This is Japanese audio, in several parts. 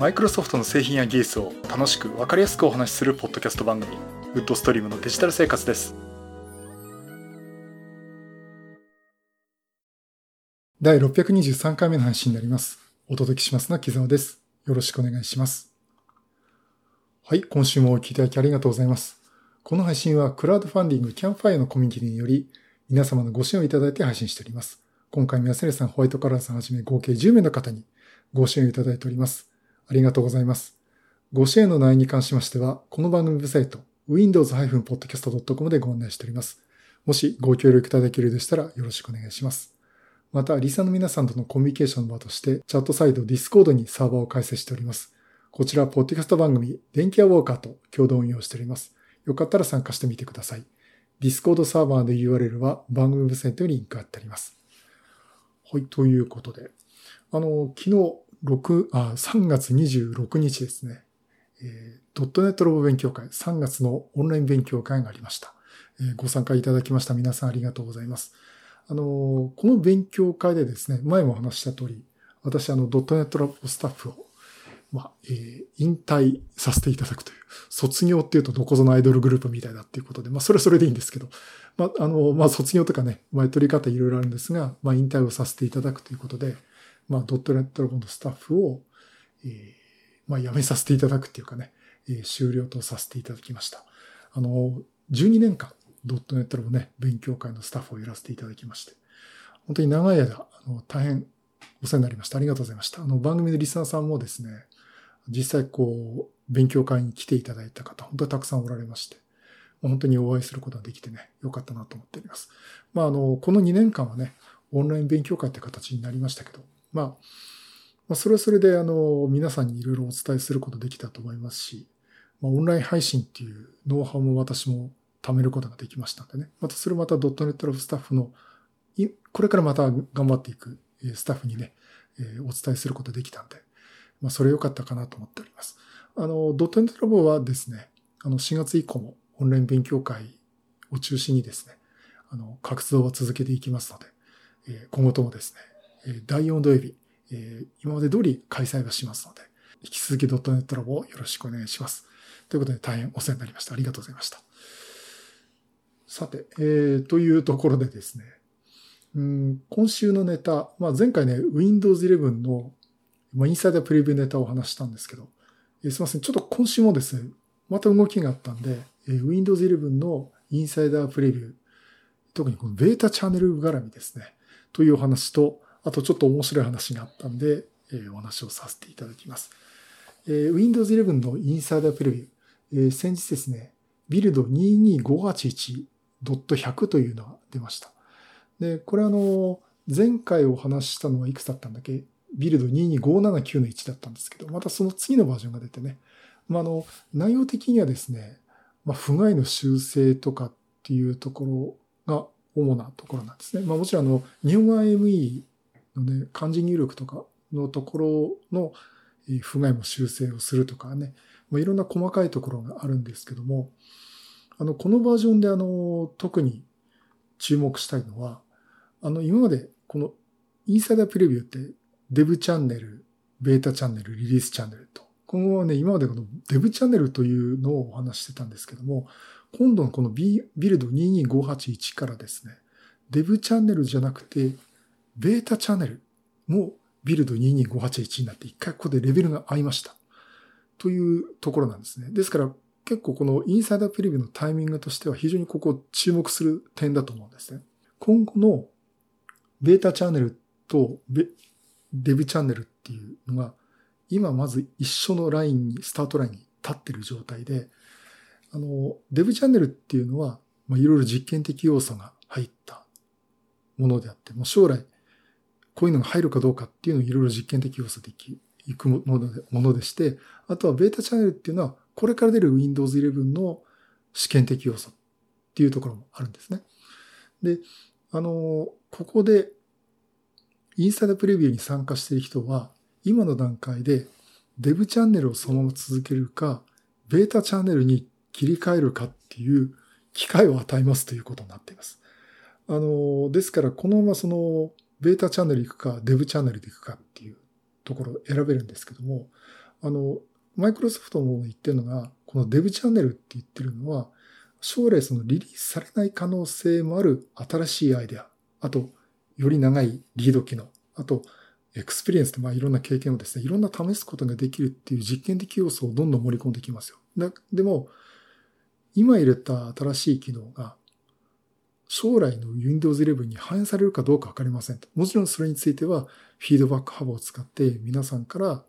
マイクロソフトの製品や技術を楽しく分かりやすくお話しするポッドキャスト番組ウッドストリームのデジタル生活です。第623回目の配信になります。お届けしますのは木沢です。よろしくお願いします。はい今週もお聞きいただきありがとうございます。この配信はクラウドファンディングキャンファイアのコミュニティにより皆様のご支援をいただいて配信しております。今回も安根さん、ホワイトカラーさんはじめ合計10名の方にご支援いただいております。ありがとうございます。ご支援の内容に関しましては、この番組ウェブサイト、windows-podcast.com でご案内しております。もしご協力いただけるでしたらよろしくお願いします。また、リサの皆さんとのコミュニケーションの場として、チャットサイト Discord にサーバーを開設しております。こちら、ポッドキャスト番組、電気屋ウォーカーと共同運用しております。よかったら参加してみてください。Discord サーバーの URL は番組ウェブサイトにリンクが貼ってあります。はい、ということで。あの、昨日、6、あ、3月26日ですね。え、ドットネットロボ勉強会、3月のオンライン勉強会がありました。えー、ご参加いただきました皆さんありがとうございます。あの、この勉強会でですね、前も話した通り、私、あの、ドットネットラボスタッフを、まあ、えー、引退させていただくという、卒業っていうとどこぞのアイドルグループみたいだっていうことで、まあ、それはそれでいいんですけど、まあ、あの、まあ、卒業とかね、まあ、取り方いろいろあるんですが、まあ、引退をさせていただくということで、まあ、ドットネットラボのスタッフを、えー、まあ、辞めさせていただくっていうかね、えー、終了とさせていただきました。あの、12年間、ドットネットラボね、勉強会のスタッフをやらせていただきまして、本当に長い間、あの、大変お世話になりました。ありがとうございました。あの、番組のリスナーさんもですね、実際こう、勉強会に来ていただいた方、本当にたくさんおられまして、本当にお会いすることができてね、よかったなと思っております。まあ、あの、この2年間はね、オンライン勉強会って形になりましたけど、まあ、まあ、それはそれで、あの、皆さんにいろいろお伝えすることできたと思いますし、まあ、オンライン配信っていうノウハウも私も貯めることができましたんでね。またそれまたドットネットラブスタッフの、これからまた頑張っていくスタッフにね、お伝えすることできたんで、まあ、それ良かったかなと思っております。あの、ドットネットラボはですね、あの、4月以降もオンライン勉強会を中心にですね、あの、活動は続けていきますので、今後ともですね、第4土曜日、え今まで通り開催はしますので、引き続きドットネットラボをよろしくお願いします。ということで大変お世話になりました。ありがとうございました。さて、えー、というところでですね、うん今週のネタ、まあ、前回ね、Windows 11の、まあ、インサイダープレビューネタを話したんですけど、えー、すいません、ちょっと今週もですね、また動きがあったんで、えー、Windows 11のインサイダープレビュー、特にこのベータチャンネル絡みですね、というお話と、あとちょっと面白い話があったんで、えー、お話をさせていただきます。えー、Windows 11のインサイダープレビュー、えー、先日ですね、ビルド22581.100というのが出ました。で、これあの、前回お話したのはいくつだったんだっけ？ビルド22579の1だったんですけど、またその次のバージョンが出てね、まあ、あの、内容的にはですね、まあ、不具合の修正とかっていうところが主なところなんですね。まあ、もちろんあの、日本語 IME のね、漢字入力とかのところの不具合も修正をするとかね、まあ、いろんな細かいところがあるんですけども、あの、このバージョンであの、特に注目したいのは、あの、今までこのインサイダープレビューってデブチャンネル、ベータチャンネル、リリースチャンネルと。今後はね、今までこのデブチャンネルというのをお話してたんですけども、今度のこのビルド22581からですね、デブチャンネルじゃなくて、ベータチャンネルもビルド22581になって一回ここでレベルが合いました。というところなんですね。ですから結構このインサイダープレビューのタイミングとしては非常にここ注目する点だと思うんですね。今後のベータチャンネルとデブチャンネルっていうのが今まず一緒のラインに、スタートラインに立ってる状態で、あの、デブチャンネルっていうのは、まあ、いろいろ実験的要素が入ったものであって、もう将来、こういうのが入るかどうかっていうのをいろいろ実験的要素でいくものでものでして、あとはベータチャンネルっていうのは、これから出る Windows 11の試験的要素っていうところもあるんですね。で、あの、ここで、インサイドプレビューに参加している人は、今の段階でデブチャンネルをそのまま続けるか、ベータチャンネルに切り替えるかっていう機会を与えますということになっています。あの、ですからこのままそのベータチャンネル行くか、デブチャンネルで行くかっていうところを選べるんですけども、あの、マイクロソフトも言ってるのが、このデブチャンネルって言ってるのは、将来そのリリースされない可能性もある新しいアイデア、あと、より長いリード機能、あと、エクスペリエンスで、まあいろんな経験をですね、いろんな試すことができるっていう実験的要素をどんどん盛り込んできますよ。でも、今入れた新しい機能が、将来の Windows 11に反映されるかどうかわかりません。もちろんそれについては、フィードバック幅を使って皆さんから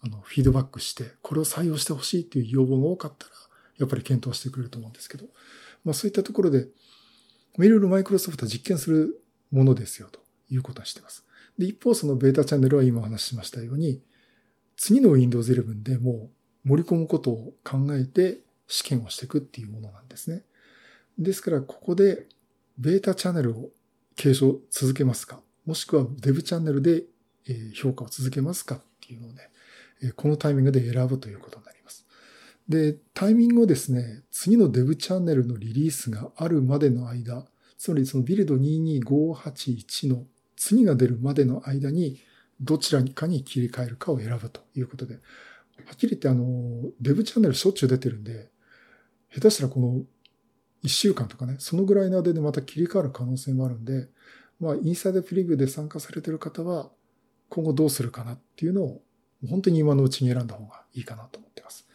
あのフィードバックして、これを採用してほしいっていう要望が多かったら、やっぱり検討してくれると思うんですけど、まあそういったところで、いろいろマイクロソフトは実験するものですよということはしています。で、一方そのベータチャンネルは今お話ししましたように、次の Windows 11でもう盛り込むことを考えて試験をしていくっていうものなんですね。ですから、ここでベータチャンネルを継承続けますか？もしくはデブチャンネルで評価を続けますかっていうのをね、このタイミングで選ぶということになります。で、タイミングをですね、次のデブチャンネルのリリースがあるまでの間、つまりそのビルド22581の次が出るまでの間に、どちらかに切り替えるかを選ぶということで、はっきり言ってあの、デブチャンネルしょっちゅう出てるんで、下手したらこの1週間とかね、そのぐらいの間でまた切り替わる可能性もあるんで、まあ、インサイドプリビューで参加されてる方は、今後どうするかなっていうのを、本当に今のうちに選んだ方がいいかなと思ってます。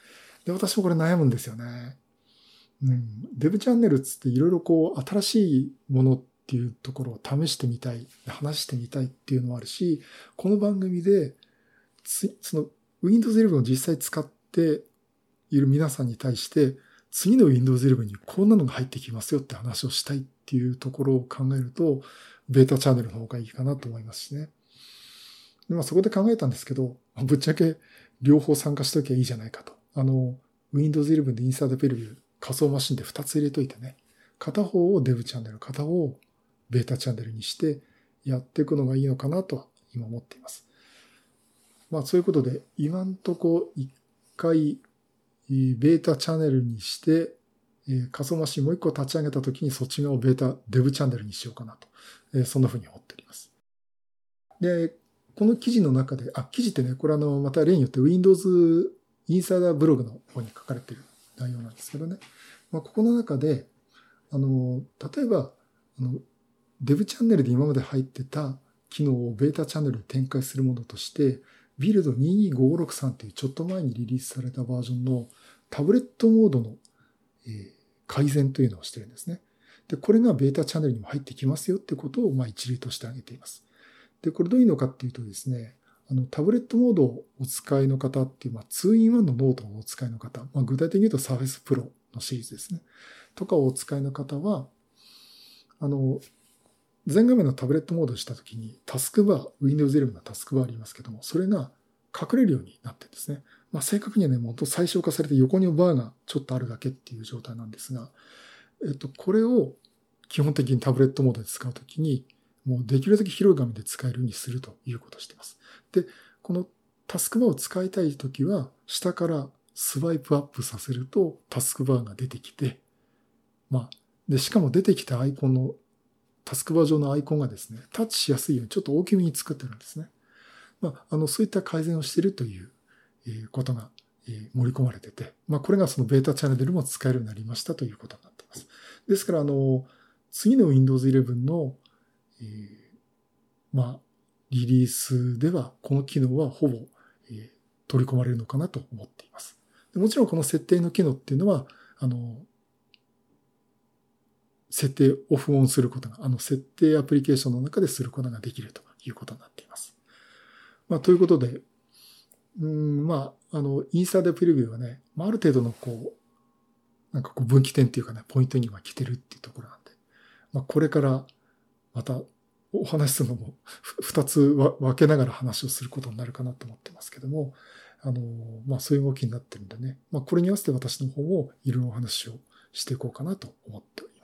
で、私もこれ悩むんですよね。うん。デブチャンネルつっていろいろこう、新しいものっていうところを試してみたい、話してみたいっていうのもあるし、この番組で、その Windows 11を実際使っている皆さんに対して、次の Windows 11にこんなのが入ってきますよって話をしたいっていうところを考えると、ベータチャンネルの方がいいかなと思いますしね。まあ、そこで考えたんですけど、ぶっちゃけ両方参加しときゃいいじゃないかと。あの、Windows 11でインサートペルビュー仮想マシンで2つ入れといてね、片方をデブチャンネル、片方をベータチャンネルにしてやっていくのがいいのかなと今思っています。まあそういうことで、今んとこ一回ベータチャンネルにして、仮想マシンもう一個立ち上げたときにそっち側をベータデブチャンネルにしようかなと。そんなふうに思っております。で、この記事の中で、あ、記事ってね、これあの、また例によって Windows インサイダーブログの方に書かれている内容なんですけどね。まあ、ここの中で、あの、例えば、あの、デブチャンネルで今まで入ってた機能をベータチャンネルに展開するものとして、ビルド22563っていうちょっと前にリリースされたバージョンのタブレットモードの、改善というのをしてるんですね。で、これがベータチャンネルにも入ってきますよってことを、まあ一例として挙げています。で、これどういうのかっていうとですね、あの、タブレットモードをお使いの方っていう、まあ 2-in-1 のノートをお使いの方、まあ具体的に言うと Surface Pro のシリーズですね。とかをお使いの方は、あの、全画面のタブレットモードをしたときに、タスクバー、Windows 11のタスクバーありますけども、それが隠れるようになってるんですね。まあ、正確にはね、もっと最小化されて横にバーがちょっとあるだけっていう状態なんですが、えっと、これを基本的にタブレットモードで使うときに、もうできるだけ広い画面で使えるようにするということをしています。で、このタスクバーを使いたいときは、下からスワイプアップさせるとタスクバーが出てきて、まあ、で、しかも出てきたアイコンの、タスクバー上のアイコンがですね、タッチしやすいようにちょっと大きめに作ってるんですね。まあ、あの、そういった改善をしているということが盛り込まれてて、まあ、これがそのベータチャンネルも使えるようになりましたということになっています。ですから、あの、次の Windows 11の、えー、まあ、リリースでは、この機能はほぼ、えー、取り込まれるのかなと思っています。もちろんこの設定の機能っていうのは、あの、設定オフオンすることが、あの、設定アプリケーションの中ですることができるということになっています。まあ、ということで、うん、まあ、あの、インサイドプレビューはね、まあ、ある程度のこう、なんかこう分岐点っていうかね、ポイントには来てるっていうところなんで、まあ、これからまたお話しするのも二つ分けながら話をすることになるかなと思ってますけども、あの、まあ、そういう動きになってるんでね、まあ、これに合わせて私の方もいろいろお話をしていこうかなと思っております。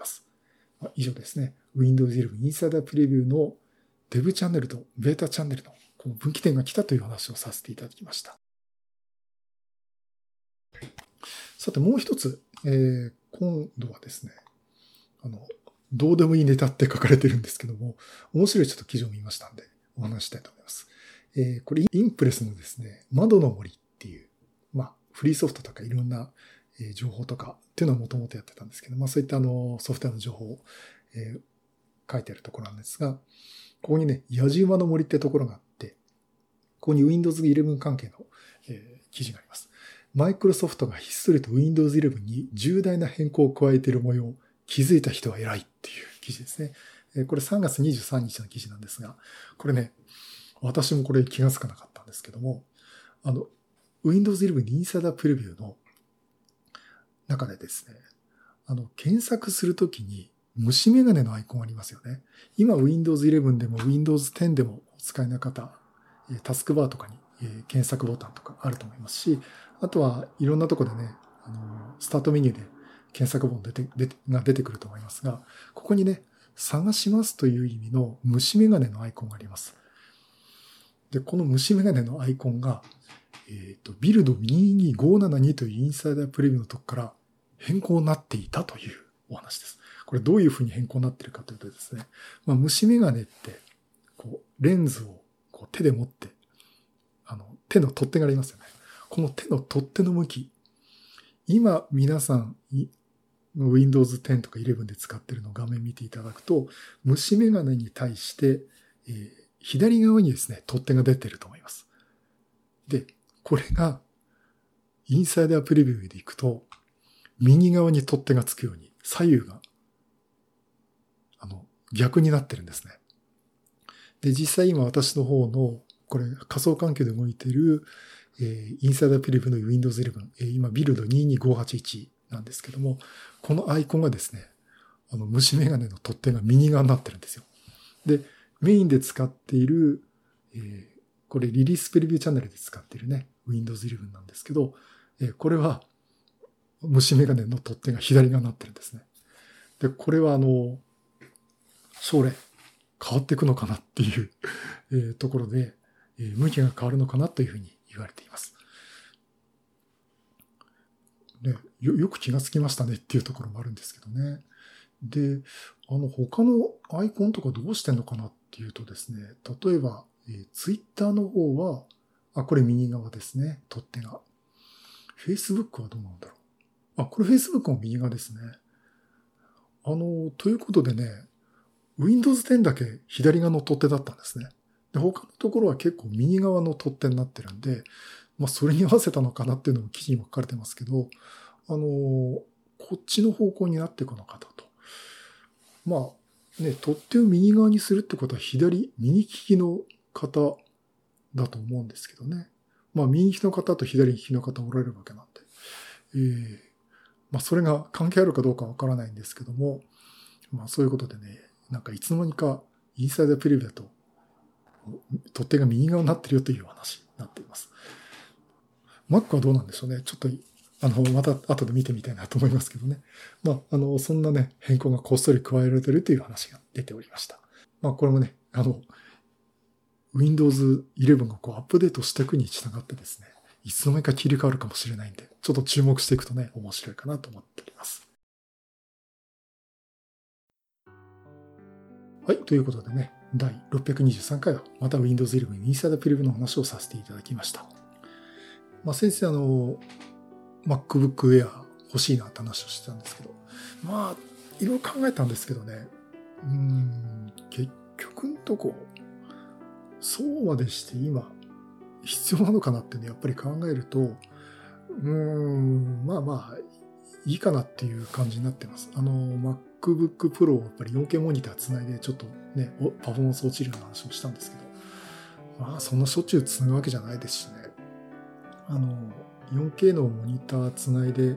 まあ、以上ですね。Windows 11 Insider Preview のデブチャンネルとベータチャンネルのこの分岐点が来たという話をさせていただきました。さて、もう一つ、えー、今度はですね、あの、どうでもいいネタって書かれてるんですけども、面白いちょっと記事を見ましたんで、お話したいと思います。えー、これ、インプレスのですね、窓の森ってっていう、まあ、フリーソフトとかいろんなえ情報とかっていうのはもともとやってたんですけど、まあそういったあのソフトウェアの情報を、え、書いてあるところなんですが、ここにね、野じ馬の森ってところがあって、ここに Windows 11関係の、え、記事があります。マイクロソフトがひっそりと Windows 11に重大な変更を加えている模様、気づいた人は偉いっていう記事ですね。これ3月23日の記事なんですが、これね、私もこれ気がつかなかったんですけども、あの、Windows 11インサイダープレビューの中でですね、あの、検索するときに虫眼鏡のアイコンありますよね。今 Windows 11でも Windows 10でもお使いの方、タスクバーとかに検索ボタンとかあると思いますし、あとはいろんなとこでね、あの、スタートメニューで検索ボタン出て、出て、が出てくると思いますが、ここにね、探しますという意味の虫眼鏡のアイコンがあります。で、この虫眼鏡のアイコンが、えっ、ー、と、ビルド22572というインサイダープレビューのとこから変更になっていたというお話です。これどういうふうに変更になっているかというとですね、まあ、虫眼鏡って、こう、レンズをこう手で持って、あの、手の取っ手がありますよね。この手の取っ手の向き、今皆さん Windows 10とか11で使ってるのを画面見ていただくと、虫眼鏡に対して、えー、左側にですね、取っ手が出てると思います。で、これが、インサイダープレビューで行くと、右側に取っ手がつくように、左右が、あの、逆になってるんですね。で、実際今私の方の、これ仮想環境で動いてる、えー、インサイダープレビューの Windows 11、えー、今ビルド22581なんですけども、このアイコンがですね、あの、虫眼鏡の取っ手が右側になってるんですよ。で、メインで使っている、えー、これリリースプレビューチャンネルで使っているね、Windows 11なんですけど、えー、これは虫眼鏡の取っ手が左側になってるんですね。で、これはあの、将来変わっていくのかなっていうえー、ところで、えー、向きが変わるのかなというふうに言われています。ね、よ、よく気がつきましたねっていうところもあるんですけどね。で、あの、他のアイコンとかどうしてんのかなっていうとですね、例えば、えー、ツイッターの方は、あ、これ右側ですね、取っ手が。Facebook はどうなんだろう。あ、これ Facebook も右側ですね。あの、ということでね、Windows 10だけ左側の取っ手だったんですね。で、他のところは結構右側の取っ手になってるんで、まあ、それに合わせたのかなっていうのも記事にも書かれてますけど、あのこっちの方向になっていくのかと。まあ、ね、取っ手を右側にするってことは左、右利きの方だと思うんですけどね。まあ、右利きの方と左利きの方おられるわけなんで。えー、まあ、それが関係あるかどうかわからないんですけども、まあ、そういうことでね、なんかいつの間にかインサイダープレビューだと、取っ手が右側になってるよという話になっています。Mac はどうなんでしょうね。ちょっと、あの、また後で見てみたいなと思いますけどね。まあ、あの、そんなね、変更がこっそり加えられてるという話が出ておりました。まあ、これもね、あの、Windows 11がこうアップデートしていくに従ってですね、いつの間にか切り替わるかもしれないんで、ちょっと注目していくとね、面白いかなと思っております。はい、ということでね、第623回はまた Windows 11インサイダープレビューの話をさせていただきました。まあ、先生あの、MacBook Air 欲しいなって話をしてたんですけど、まあ、いろいろ考えたんですけどね、うん、結局んとこ、そうまでして今、必要なのかなってね、やっぱり考えると、うん、まあまあ、いいかなっていう感じになってます。あの、MacBook Pro をやっぱり 4K モニターつないでちょっとね、パフォーマンス落ちるような話もしたんですけど、まあそんなしょっちゅうつなぐわけじゃないですしね。あの、4K のモニターつないで、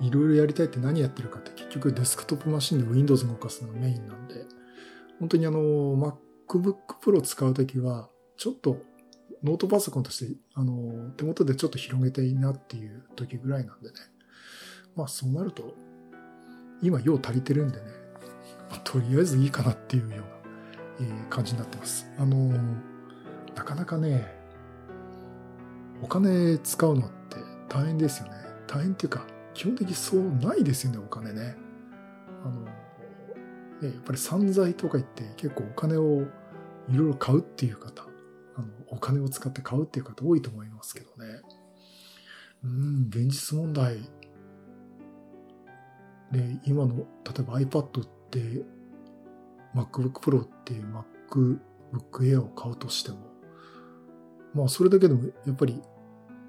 いろいろやりたいって何やってるかって結局デスクトップマシンで Windows 動かすのがメインなんで、本当にあの、MacBook Pro 使うときは、ちょっとノートパソコンとして、あの、手元でちょっと広げていいなっていう時ぐらいなんでね。まあそうなると、今用足りてるんでね、まあ、とりあえずいいかなっていうような、えー、感じになってます。あの、なかなかね、お金使うのって大変ですよね。大変っていうか、基本的にそうないですよね、お金ね。あの、ね、やっぱり散財とか言って結構お金をいろいろ買うっていう方、あの、お金を使って買うっていう方多いと思いますけどね。うん、現実問題。で、今の、例えば iPad って、MacBook Pro って MacBook Air を買うとしても、まあそれだけでもやっぱり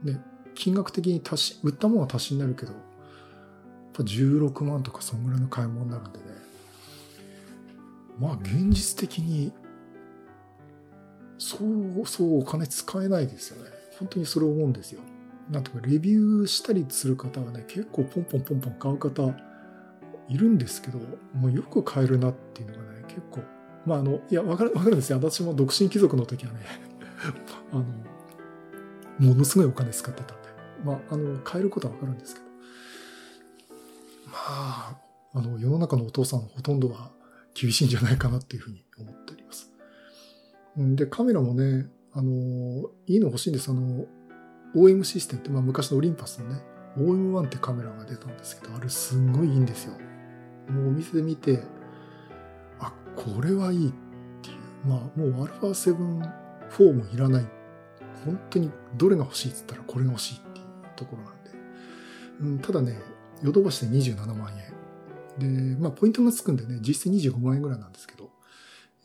ね、金額的に足し、売ったものは足しになるけど、やっぱ16万とかそんぐらいの買い物になるんでね。まあ現実的に、そうそうお金使えないですよね。本当にそれを思うんですよ。なんとかレビューしたりする方はね、結構ポンポンポンポン買う方いるんですけど、もうよく買えるなっていうのがね、結構、まああの、いや、わかる、わかるんですよ。私も独身貴族の時はね、あの、ものすごいお金使ってたんで、まあ、あの、買えることはわかるんですけど、まあ、あの、世の中のお父さんのほとんどは厳しいんじゃないかなっていうふうに思って。で、カメラもね、あの、いいの欲しいんです。あの、OM システムって、まあ昔のオリンパスのね、OM1 ってカメラが出たんですけど、あれすんごいいいんですよ。もうお店で見て、あ、これはいいっていう。まあもう α7-4 もいらない。本当にどれが欲しいって言ったらこれが欲しいっていうところなんで。うん、ただね、ヨドバシで27万円。で、まあポイントがつくんでね、実質25万円ぐらいなんですけど、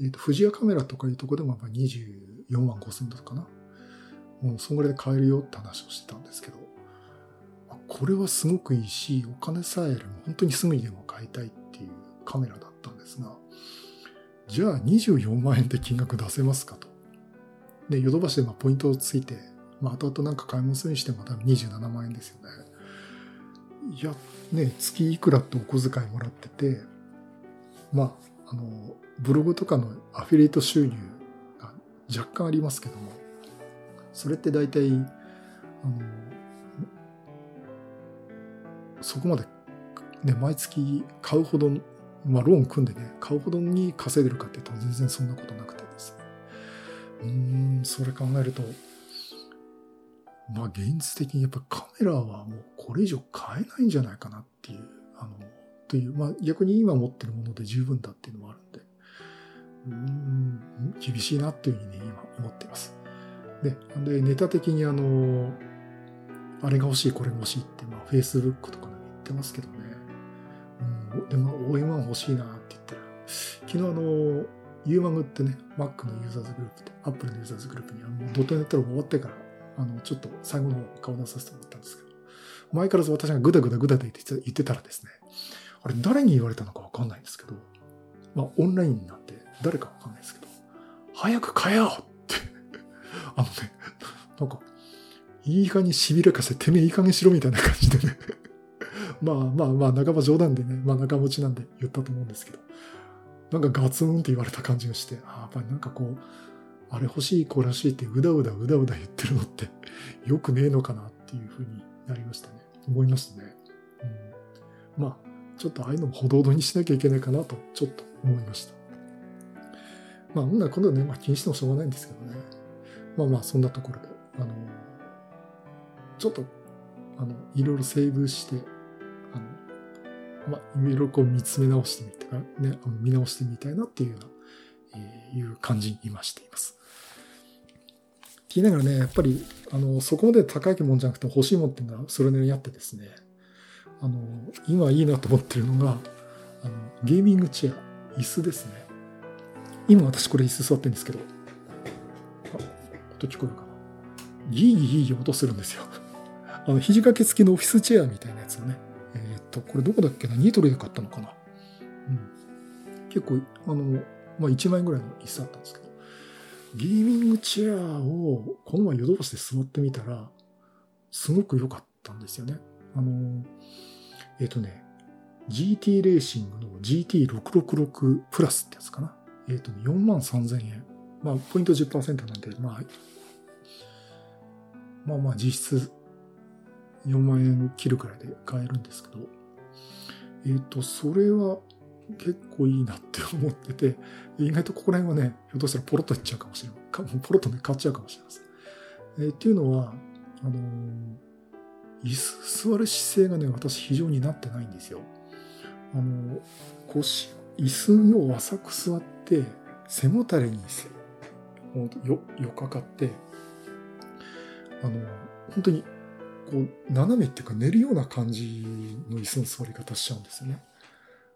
えっ、と、富士屋カメラとかいうとこでもやっぱ24万5千ドルかな。もうそんぐらいで買えるよって話をしてたんですけど、これはすごくいいし、お金さえあれば本当にすぐにでも買いたいっていうカメラだったんですが、じゃあ24万円で金額出せますかと。で、ヨドバシでまあポイントをついて、まあ後々なんか買い物するにしても多分27万円ですよね。いや、ね、月いくらってお小遣いもらってて、まあ、あの、ブログとかのアフィリエイト収入が若干ありますけども、それって大体、あの、そこまで、ね、毎月買うほど、まあローン組んでね、買うほどに稼いでるかっていうと全然そんなことなくてですね。うん、それ考えると、まあ現実的にやっぱカメラはもうこれ以上買えないんじゃないかなっていう、あの、という、まあ逆に今持ってるもので十分だっていうのもあるんで、うん、厳しいなっていうふうにね、今思っています。で、で、ネタ的にあの、あれが欲しい、これが欲しいって、まあ Facebook とかでも言ってますけどね。うん、でも OM1 欲しいなって言ったら、昨日あの、ユーマグってね、Mac のユーザーズグループで、Apple のユーザーズグループに、あの、ドットネットロ終わってから、あの、ちょっと最後の方顔出させてもらったんですけど、前から私がグダグダグダで言って言ってたらですね、あれ誰に言われたのかわかんないんですけど、まあオンラインな誰かわかんないですけど、早く買えよって、あのね、なんか、いい加減しびれかして、てめえいい加減しろみたいな感じでね、まあまあまあ、半ば冗談でね、まあ仲持ちなんで言ったと思うんですけど、なんかガツンって言われた感じがして、あやっぱりなんかこう、あれ欲しい、これ欲しいってうだうだうだうだ言ってるのってよくねえのかなっていうふうになりましたね。思いましたね。うん、まあ、ちょっとああいうのもほどほどにしなきゃいけないかなと、ちょっと思いました。まあ、ほんなら今度はね、まあ気にしてもしょうがないんですけどね。まあまあ、そんなところで、あの、ちょっと、あの、いろいろセーブして、あの、まあ、いろいろこう見つめ直してみてか、ね、あの見直してみたいなっていうような、えーいう感じに今しています。って言いながらね、やっぱり、あの、そこまで高いもんじゃなくて欲しいもんっていうのはそれなりにあってですね、あの、今いいなと思ってるのが、あの、ゲーミングチェア、椅子ですね。今私これ椅子座ってるんですけど、あ、音聞こえるかな？ギーギーギー音するんですよ。あの、肘掛け付きのオフィスチェアみたいなやつをね、えーっと、これどこだっけな？ニートリで買ったのかな？うん。結構、あの、まあ、1万円ぐらいの椅子だったんですけど、ゲーミングチェアをこの前ヨドバシで座ってみたら、すごく良かったんですよね。あの、えっ、とね、GT レーシングの GT666 プラスってやつかな。えっ、とね、4万3000円。まあ、ポイント10%なんで、まあ、まあまあ実質4万円切るくらいで買えるんですけど、えっ、と、それは結構いいなって思ってて、意外とここら辺はね、ひょっとしたらポロッといっちゃうかもしれない。かポロッとね、買っちゃうかもしれません。えーっていうのは、あのー椅子座る姿勢がね、私非常になってないんですよ。あのー腰、椅子を浅く座って、背もたれにせほんとよ、よかかって、あの本当にこう、斜めっていうか寝るような感じの椅子の座り方しちゃうんですよね。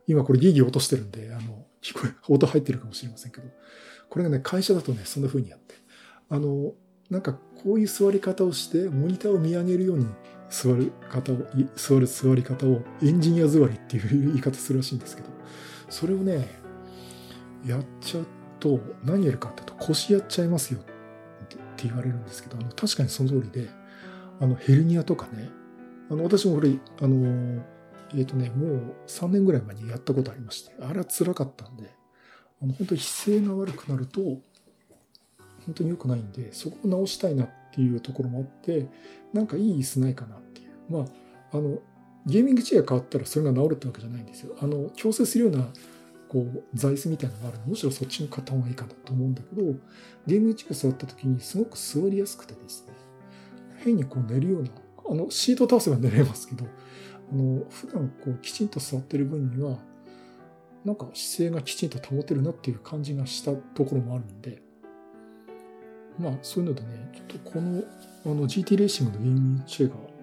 今これギーギー落としてるんで、あの、聞こえ、音入ってるかもしれませんけど、これがね、会社だとね、そんな風にやって、あの、なんかこういう座り方をして、モニターを見上げるように座る方を、座る座り方をエンジニア座りっていう言い方するらしいんですけど、それをね、やっちゃうと、何やるかっていうと腰やっちゃいますよって言われるんですけど、あの確かにその通りで、あのヘルニアとかね、あの私もこれ、あの、えっ、ー、とね、もう3年ぐらい前にやったことありまして、あれは辛かったんで、あの本当に姿勢が悪くなると、本当に良くないんで、そこを直したいなっていうところもあって、なんかいい椅子ないかなっていう。まあ、あの、ゲーミングチェア変わったらそれが治るってわけじゃないんですよ。あの、矯正するような、こう、座椅子みたいなのがあるの。むしろそっちの買った方がいいかなと思うんだけど、ゲーミングチェア座った時にすごく座りやすくてですね、変にこう寝るような、あの、シート倒せば寝れますけど、あの、普段こう、きちんと座ってる分には、なんか姿勢がきちんと保てるなっていう感じがしたところもあるんで、まあそういうのでね、ちょっとこのあの GT レーシングのゲーミングチェアが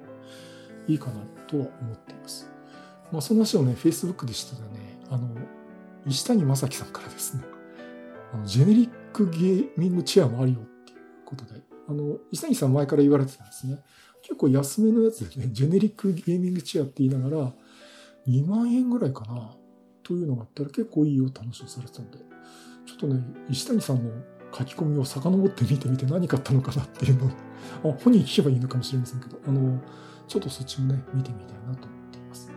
いいかなとは思っています。まあその話をね、Facebook でしたらね、あの、石谷正樹さんからですね、あのジェネリックゲーミングチェアもあるよっていうことで、あの、石谷さん前から言われてたんですね。結構安めのやつでね、ジェネリックゲーミングチェアって言いながら、2万円ぐらいかな、というのがあったら結構いいよって話をされてたんで、ちょっとね、石谷さんの書き込みを遡って見てみて何買ったのかなっていうのを、あ本人聞けばいいのかもしれませんけど、あの、ちょっとそっちもね、見てみたいなと思っています。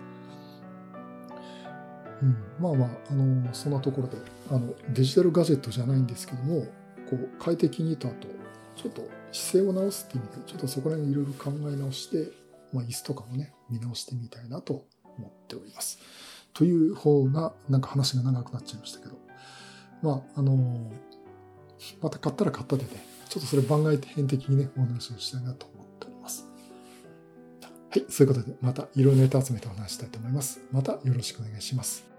うん、まあまあ、あの、そんなところで、あの、デジタルガジェットじゃないんですけども、こう、快適にとあと、ちょっと姿勢を直すっていう意味で、ちょっとそこら辺いろいろ考え直して、まあ、椅子とかもね、見直してみたいなと思っております。という方が、なんか話が長くなっちゃいましたけど、まあ、あのまた買ったら買ったでね、ちょっとそれ番外編的にね、お話をしたいなと。はい、そういうことで、またいろいろネタ集めてお話したいと思います。またよろしくお願いします。